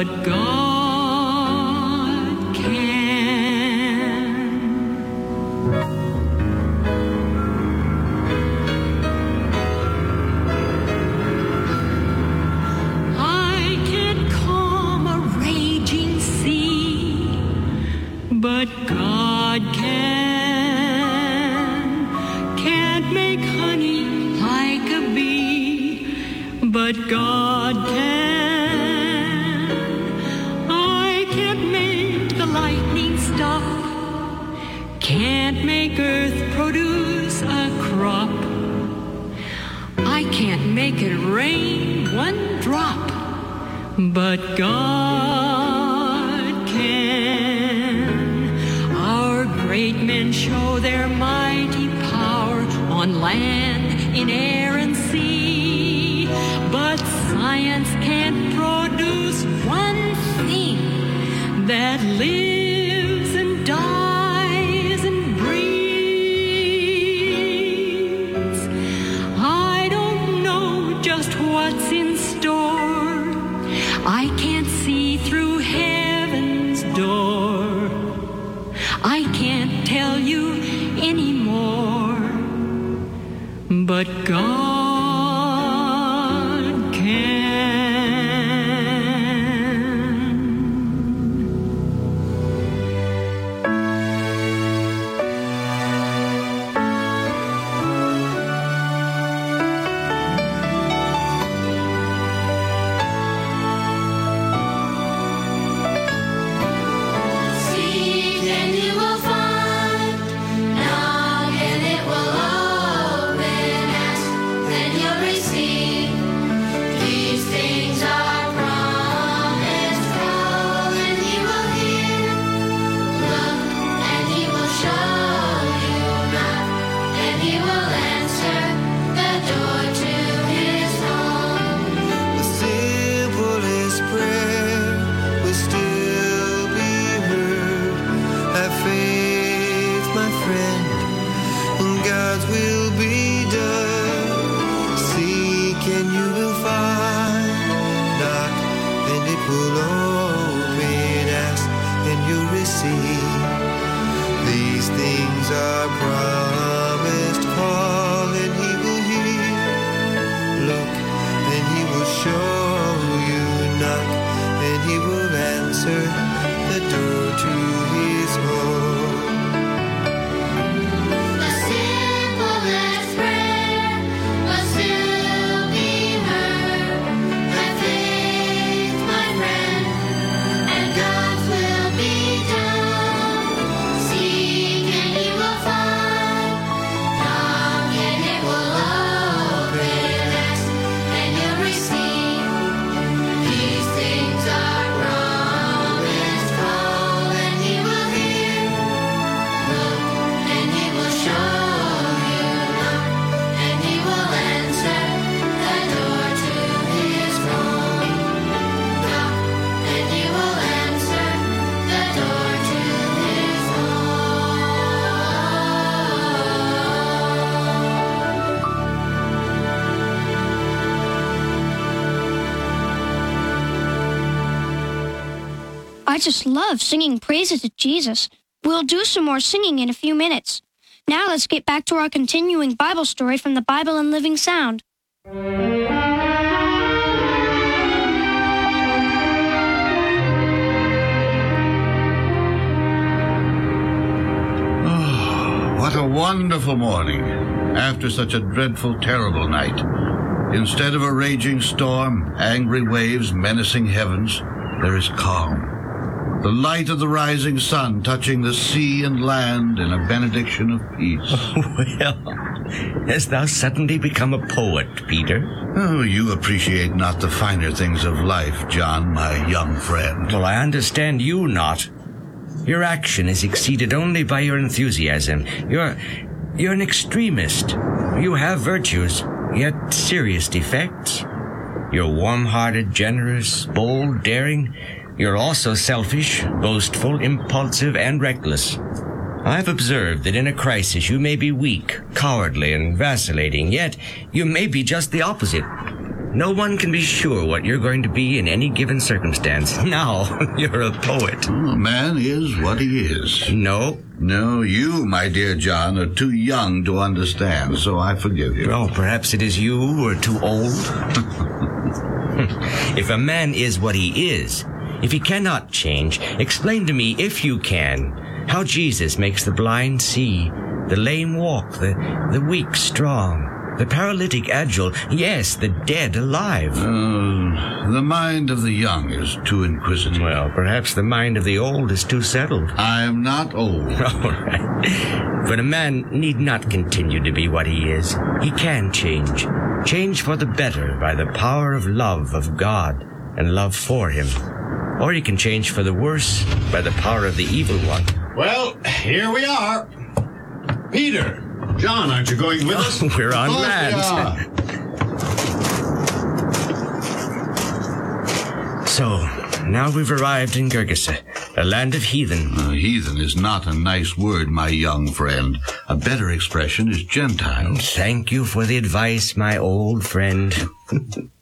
but God drop, but God can. Our great men show their mighty power on land, in air, and sea. But science But God will open. Ask and you'll receive. These things are promised. Call and he will hear. Look, and he will show you. Knock, and he will answer the door to his home. Just love singing praises to Jesus. We'll do some more singing in a few minutes. Now let's get back to our continuing Bible story from the Bible in Living Sound. What a wonderful morning after such a dreadful, terrible night. Instead of a raging storm, angry waves menacing heavens, there is calm. The light of the rising sun touching the sea and land in a benediction of peace. Well, hast thou suddenly become a poet, Peter? Oh, you appreciate not the finer things of life, John, my young friend. Well, I understand you not. Your action is exceeded only by your enthusiasm. You're, you're an extremist. You have virtues, yet serious defects. You're warm-hearted, generous, bold, daring. You're also selfish, boastful, impulsive, and reckless. I've observed that in a crisis you may be weak, cowardly, and vacillating, yet you may be just the opposite. No one can be sure what you're going to be in any given circumstance. Now, you're a poet. A man is what he is. No. No, you, my dear John, are too young to understand, so I forgive you. Oh, perhaps it is you who are too old. if a man is what he is, if he cannot change, explain to me, if you can, how Jesus makes the blind see, the lame walk, the, the weak strong, the paralytic agile, yes, the dead alive. Uh, the mind of the young is too inquisitive. Well, perhaps the mind of the old is too settled. I am not old. All right. But a man need not continue to be what he is. He can change. Change for the better by the power of love of God and love for him. Or he can change for the worse by the power of the evil one. Well, here we are. Peter, John, aren't you going with us? We're on Of course we land. So, now we've arrived in Gergesa, a land of heathen. Uh, heathen is not a nice word, my young friend. A better expression is Gentile. Thank you for the advice, my old friend.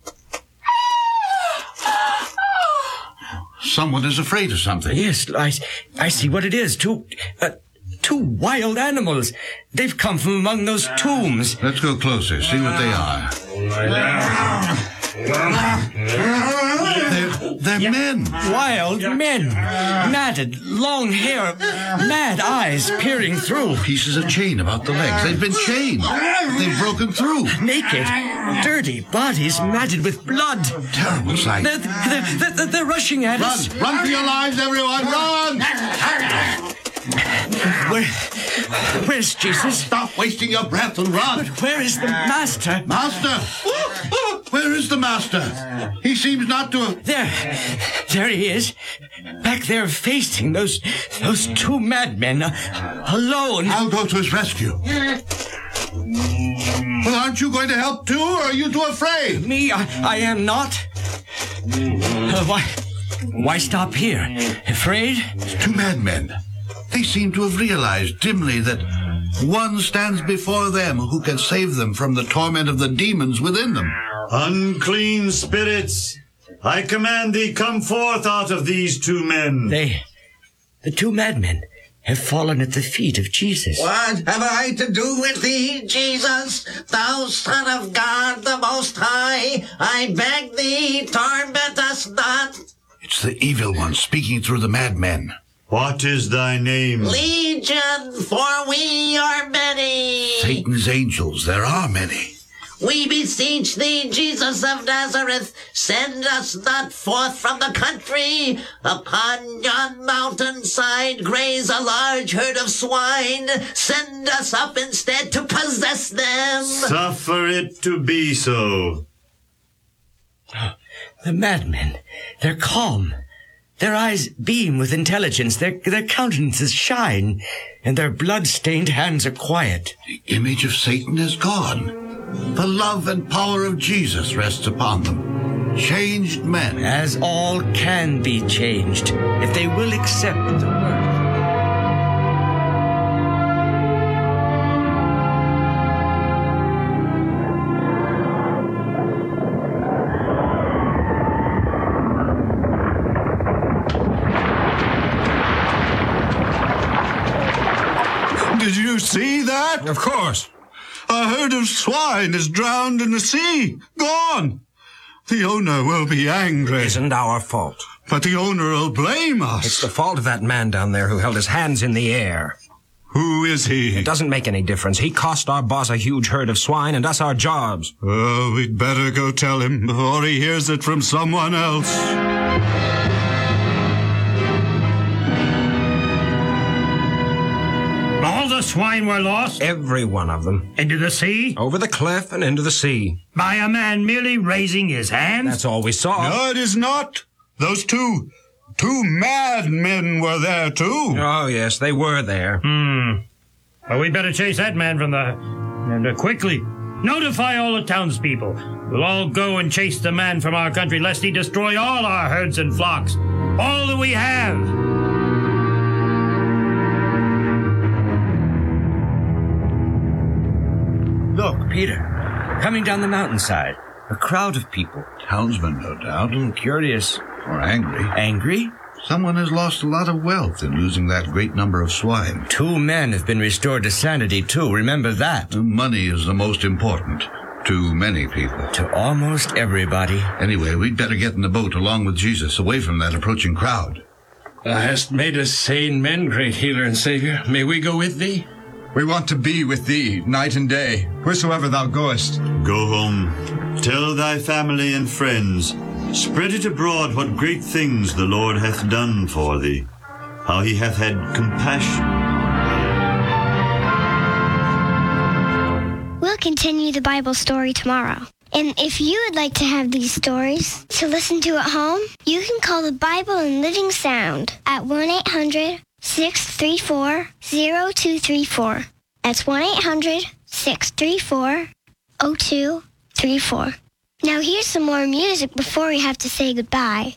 Someone is afraid of something. Yes, I, I see what it is. Two, uh, two wild animals. They've come from among those tombs. Let's go closer, see what they are. They're, they're men. Wild men. Matted, long hair, mad eyes peering through. Pieces of chain about the legs. They've been chained. They've broken through. Naked, dirty bodies matted with blood. Terrible sight. They're, they're, they're, they're rushing at Run! us. Run for your lives, everyone! Run! Where, where's Jesus? Stop wasting your breath and run! Where is the master? Master! Where is the master? He seems not to have. There, there he is. Back there facing those, those two madmen, uh, alone. I'll go to his rescue. Well, aren't you going to help too, or are you too afraid? Me, I, I am not. Uh, why, why stop here? Afraid? Two madmen. They seem to have realized dimly that one stands before them who can save them from the torment of the demons within them. Unclean spirits, I command thee come forth out of these two men. They, the two madmen, have fallen at the feet of Jesus. What have I to do with thee, Jesus, thou Son of God the Most High? I beg thee, torment us not. It's the evil one speaking through the madmen. What is thy name? Legion, for we are many. Satan's angels, there are many. We beseech thee, Jesus of Nazareth, send us not forth from the country. Upon yon mountainside graze a large herd of swine. Send us up instead to possess them. Suffer it to be so. The madmen, they're calm. Their eyes beam with intelligence, their, their countenances shine, and their blood-stained hands are quiet. The image of Satan is gone. The love and power of Jesus rests upon them. Changed men. As all can be changed, if they will accept the word. That? Of course. A herd of swine is drowned in the sea. Gone. The owner will be angry. Isn't our fault. But the owner will blame us. It's the fault of that man down there who held his hands in the air. Who is he? It doesn't make any difference. He cost our boss a huge herd of swine and us our jobs. Oh, we'd better go tell him before he hears it from someone else. Swine were lost Every one of them. into the sea Over the cliff and into the sea. by a man merely raising his hands. That's all we saw. No, it is not. Those two, two mad men were there too. Oh, yes, they were there. Hmm. Well, we'd better chase that man from the. And uh, quickly. Notify all the townspeople. We'll all go and chase the man from our country, lest he destroy all our herds and flocks. All that we have. Peter, coming down the mountainside. A crowd of people. Townsmen, no doubt. Mm, curious. Or angry. Angry? Someone has lost a lot of wealth in losing that great number of swine. Two men have been restored to sanity, too. Remember that. Money is the most important to many people. To almost everybody. Anyway, we'd better get in the boat along with Jesus, away from that approaching crowd. Thou hast made us sane men, great healer and savior. May we go with thee? We want to be with thee night and day, wheresoever thou goest. Go home. Tell thy family and friends. Spread it abroad what great things the Lord hath done for thee. How he hath had compassion. We'll continue the Bible story tomorrow. And if you would like to have these stories to listen to at home, you can call the Bible in Living Sound at 1 800 634 0234. That's 1 800 634 0234. Now here's some more music before we have to say goodbye.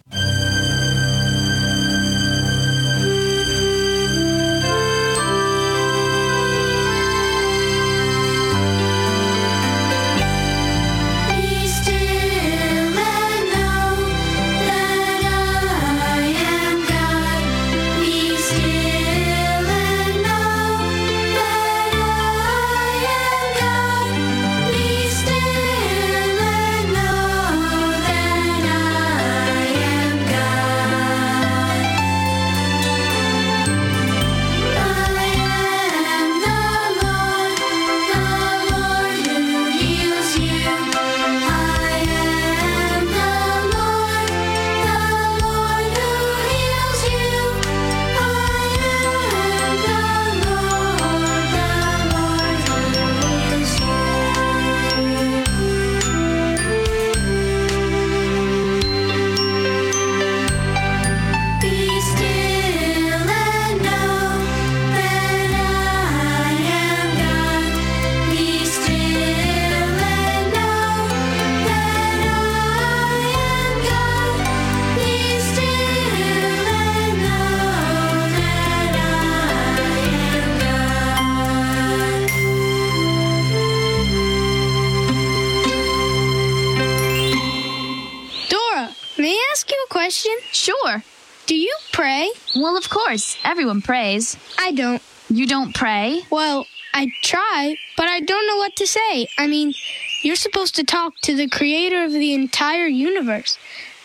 Question? Sure. Do you pray? Well, of course. Everyone prays. I don't. You don't pray? Well, I try, but I don't know what to say. I mean, you're supposed to talk to the creator of the entire universe,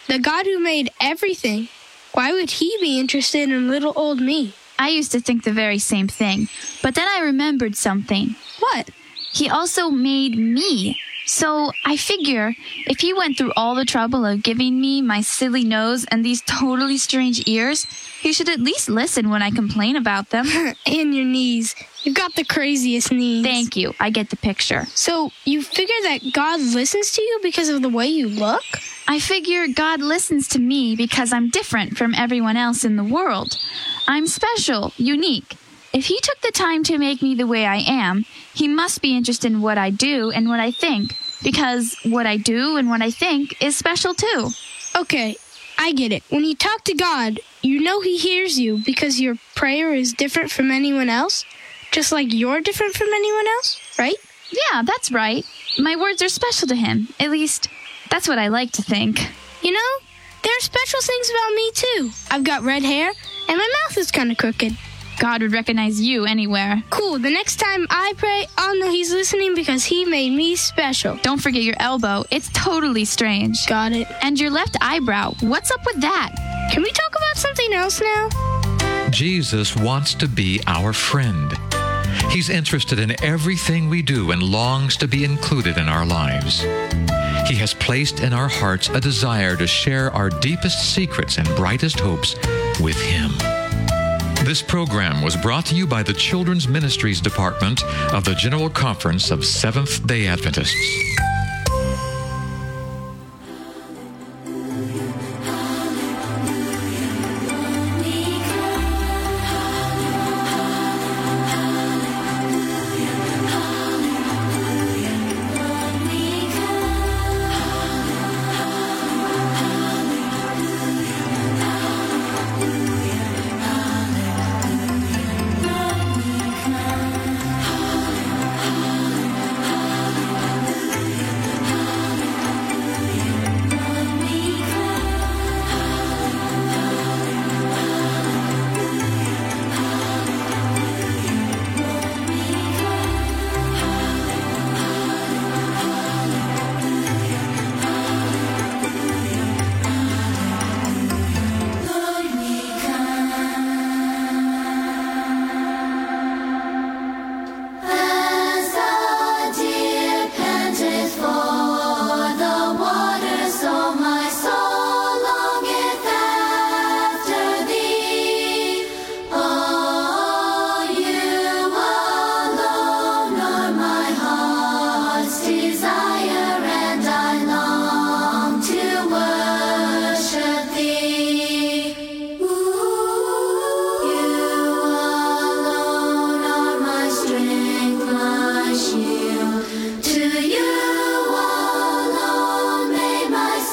the God who made everything. Why would he be interested in little old me? I used to think the very same thing, but then I remembered something. What? He also made me. So I figure if he went through all the trouble of giving me my silly nose and these totally strange ears, he should at least listen when I complain about them. and your knees. You've got the craziest knees. Thank you. I get the picture. So you figure that God listens to you because of the way you look? I figure God listens to me because I'm different from everyone else in the world. I'm special, unique. If he took the time to make me the way I am, he must be interested in what I do and what I think, because what I do and what I think is special too. Okay, I get it. When you talk to God, you know He hears you because your prayer is different from anyone else, just like you're different from anyone else, right? Yeah, that's right. My words are special to him. At least, that's what I like to think. You know, there are special things about me too. I've got red hair, and my mouth is kind of crooked. God would recognize you anywhere. Cool. The next time I pray, I'll know He's listening because He made me special. Don't forget your elbow. It's totally strange. Got it. And your left eyebrow. What's up with that? Can we talk about something else now? Jesus wants to be our friend. He's interested in everything we do and longs to be included in our lives. He has placed in our hearts a desire to share our deepest secrets and brightest hopes with Him. This program was brought to you by the Children's Ministries Department of the General Conference of Seventh day Adventists.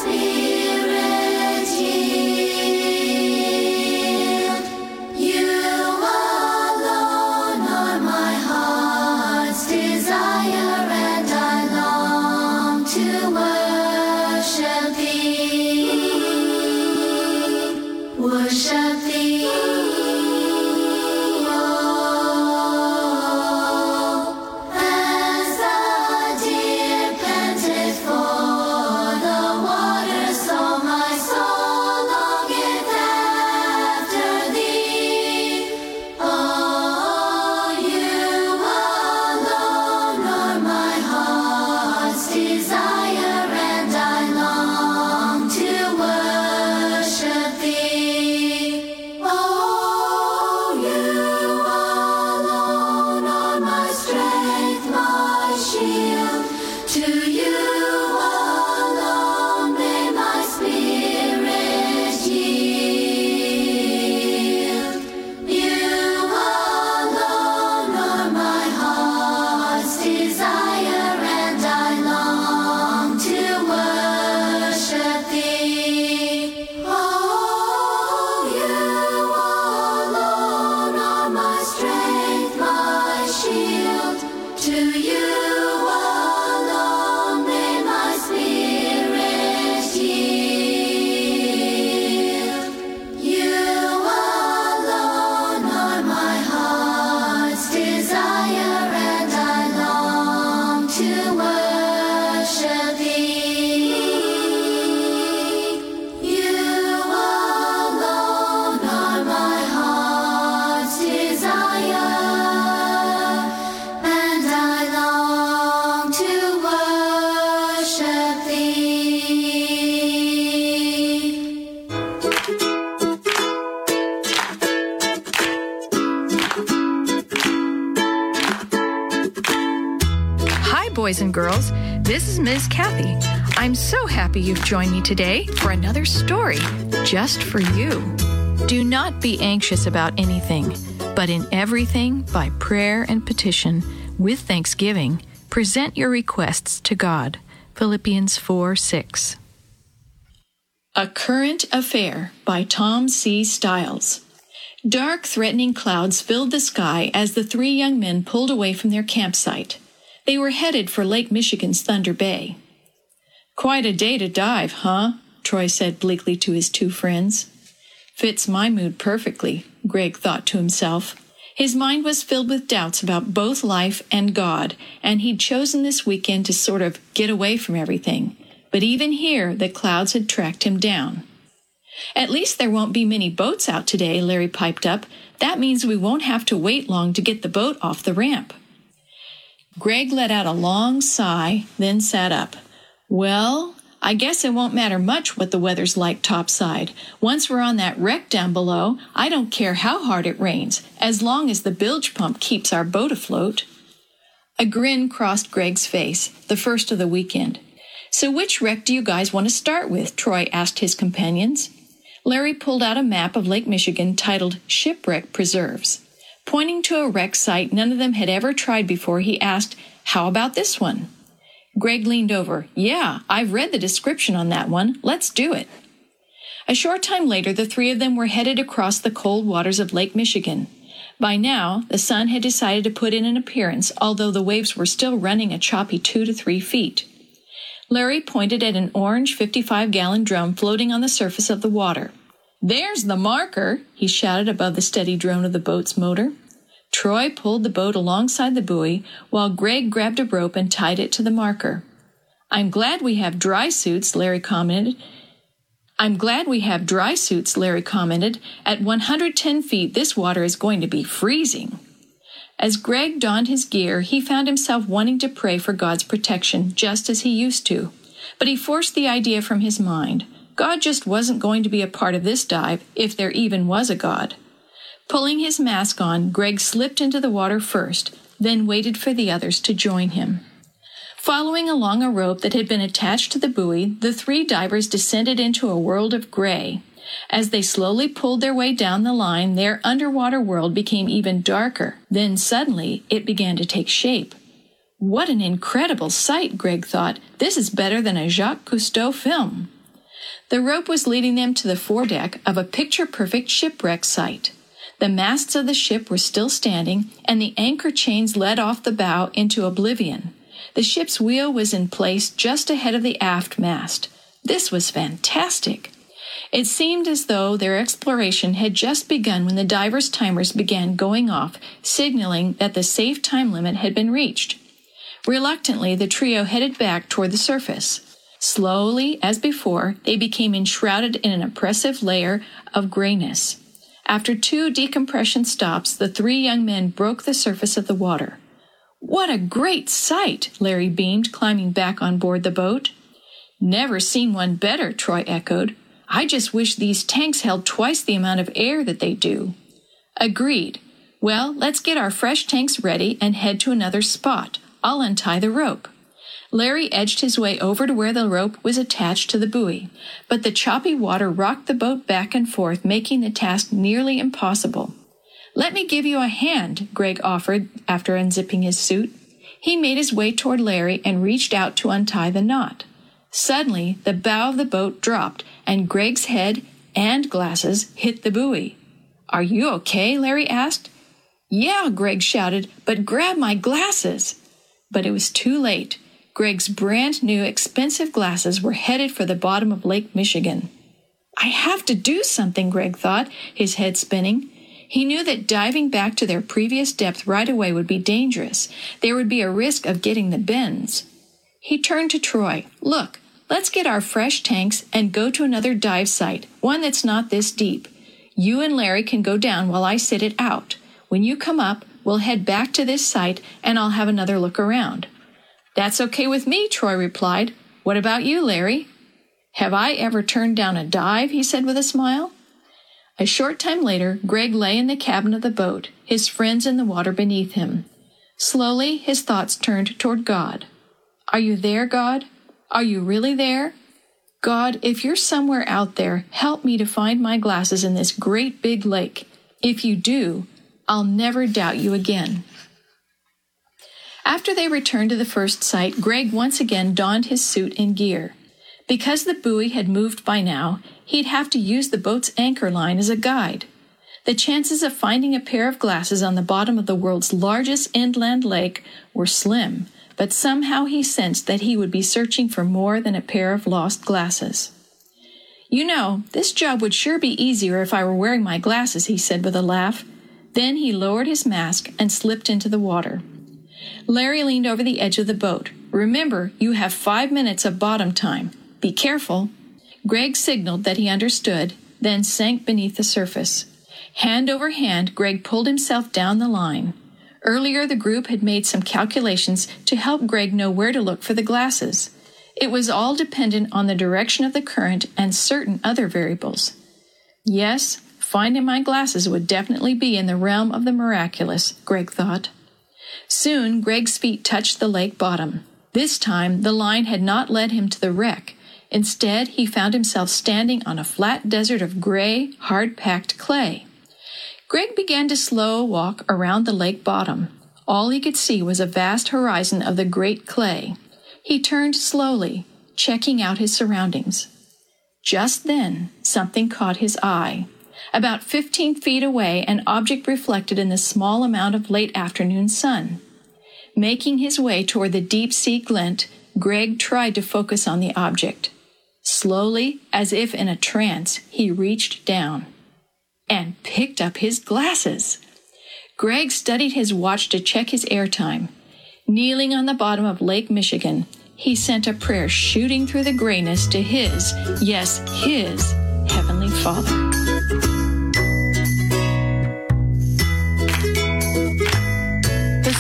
May boys and girls. This is Ms. Kathy. I'm so happy you've joined me today for another story just for you. Do not be anxious about anything, but in everything, by prayer and petition, with thanksgiving, present your requests to God. Philippians 4 6. A Current Affair by Tom C. Stiles. Dark, threatening clouds filled the sky as the three young men pulled away from their campsite. They were headed for Lake Michigan's Thunder Bay. Quite a day to dive, huh? Troy said bleakly to his two friends. Fits my mood perfectly, Greg thought to himself. His mind was filled with doubts about both life and God, and he'd chosen this weekend to sort of get away from everything. But even here, the clouds had tracked him down. At least there won't be many boats out today, Larry piped up. That means we won't have to wait long to get the boat off the ramp. Greg let out a long sigh, then sat up. Well, I guess it won't matter much what the weather's like topside. Once we're on that wreck down below, I don't care how hard it rains, as long as the bilge pump keeps our boat afloat. A grin crossed Greg's face, the first of the weekend. So which wreck do you guys want to start with? Troy asked his companions. Larry pulled out a map of Lake Michigan titled Shipwreck Preserves. Pointing to a wreck site none of them had ever tried before, he asked, How about this one? Greg leaned over. Yeah, I've read the description on that one. Let's do it. A short time later, the three of them were headed across the cold waters of Lake Michigan. By now, the sun had decided to put in an appearance, although the waves were still running a choppy two to three feet. Larry pointed at an orange 55 gallon drum floating on the surface of the water. There's the marker, he shouted above the steady drone of the boat's motor. Troy pulled the boat alongside the buoy while Greg grabbed a rope and tied it to the marker. I'm glad we have dry suits, Larry commented. I'm glad we have dry suits, Larry commented. At 110 feet, this water is going to be freezing. As Greg donned his gear, he found himself wanting to pray for God's protection, just as he used to. But he forced the idea from his mind. God just wasn't going to be a part of this dive, if there even was a God. Pulling his mask on, Greg slipped into the water first, then waited for the others to join him. Following along a rope that had been attached to the buoy, the three divers descended into a world of gray. As they slowly pulled their way down the line, their underwater world became even darker. Then suddenly, it began to take shape. What an incredible sight, Greg thought. This is better than a Jacques Cousteau film. The rope was leading them to the foredeck of a picture perfect shipwreck site. The masts of the ship were still standing, and the anchor chains led off the bow into oblivion. The ship's wheel was in place just ahead of the aft mast. This was fantastic. It seemed as though their exploration had just begun when the divers' timers began going off, signaling that the safe time limit had been reached. Reluctantly, the trio headed back toward the surface. Slowly, as before, they became enshrouded in an oppressive layer of grayness. After two decompression stops, the three young men broke the surface of the water. What a great sight! Larry beamed, climbing back on board the boat. Never seen one better, Troy echoed. I just wish these tanks held twice the amount of air that they do. Agreed. Well, let's get our fresh tanks ready and head to another spot. I'll untie the rope. Larry edged his way over to where the rope was attached to the buoy, but the choppy water rocked the boat back and forth, making the task nearly impossible. Let me give you a hand, Greg offered after unzipping his suit. He made his way toward Larry and reached out to untie the knot. Suddenly, the bow of the boat dropped, and Greg's head and glasses hit the buoy. Are you okay? Larry asked. Yeah, Greg shouted, but grab my glasses. But it was too late. Greg's brand new expensive glasses were headed for the bottom of Lake Michigan. I have to do something, Greg thought, his head spinning. He knew that diving back to their previous depth right away would be dangerous. There would be a risk of getting the bends. He turned to Troy. Look, let's get our fresh tanks and go to another dive site, one that's not this deep. You and Larry can go down while I sit it out. When you come up, we'll head back to this site and I'll have another look around. That's okay with me, Troy replied. What about you, Larry? Have I ever turned down a dive? he said with a smile. A short time later, Greg lay in the cabin of the boat, his friends in the water beneath him. Slowly, his thoughts turned toward God. Are you there, God? Are you really there? God, if you're somewhere out there, help me to find my glasses in this great big lake. If you do, I'll never doubt you again. After they returned to the first site, Greg once again donned his suit and gear. Because the buoy had moved by now, he'd have to use the boat's anchor line as a guide. The chances of finding a pair of glasses on the bottom of the world's largest inland lake were slim, but somehow he sensed that he would be searching for more than a pair of lost glasses. You know, this job would sure be easier if I were wearing my glasses, he said with a laugh. Then he lowered his mask and slipped into the water. Larry leaned over the edge of the boat. Remember, you have five minutes of bottom time. Be careful. Greg signaled that he understood, then sank beneath the surface. Hand over hand, Greg pulled himself down the line. Earlier, the group had made some calculations to help Greg know where to look for the glasses. It was all dependent on the direction of the current and certain other variables. Yes, finding my glasses would definitely be in the realm of the miraculous, Greg thought. Soon, Greg's feet touched the lake bottom. This time, the line had not led him to the wreck. Instead, he found himself standing on a flat desert of gray, hard packed clay. Greg began to slow walk around the lake bottom. All he could see was a vast horizon of the great clay. He turned slowly, checking out his surroundings. Just then, something caught his eye. About 15 feet away, an object reflected in the small amount of late afternoon sun. Making his way toward the deep sea glint, Greg tried to focus on the object. Slowly, as if in a trance, he reached down and picked up his glasses. Greg studied his watch to check his airtime. Kneeling on the bottom of Lake Michigan, he sent a prayer shooting through the grayness to his, yes, his, Heavenly Father.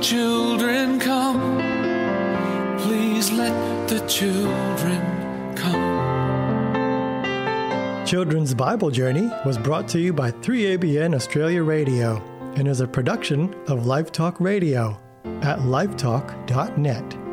children come. Please let the children come. Children's Bible Journey was brought to you by 3ABN Australia Radio and is a production of LifeTalk Radio at lifetalk.net.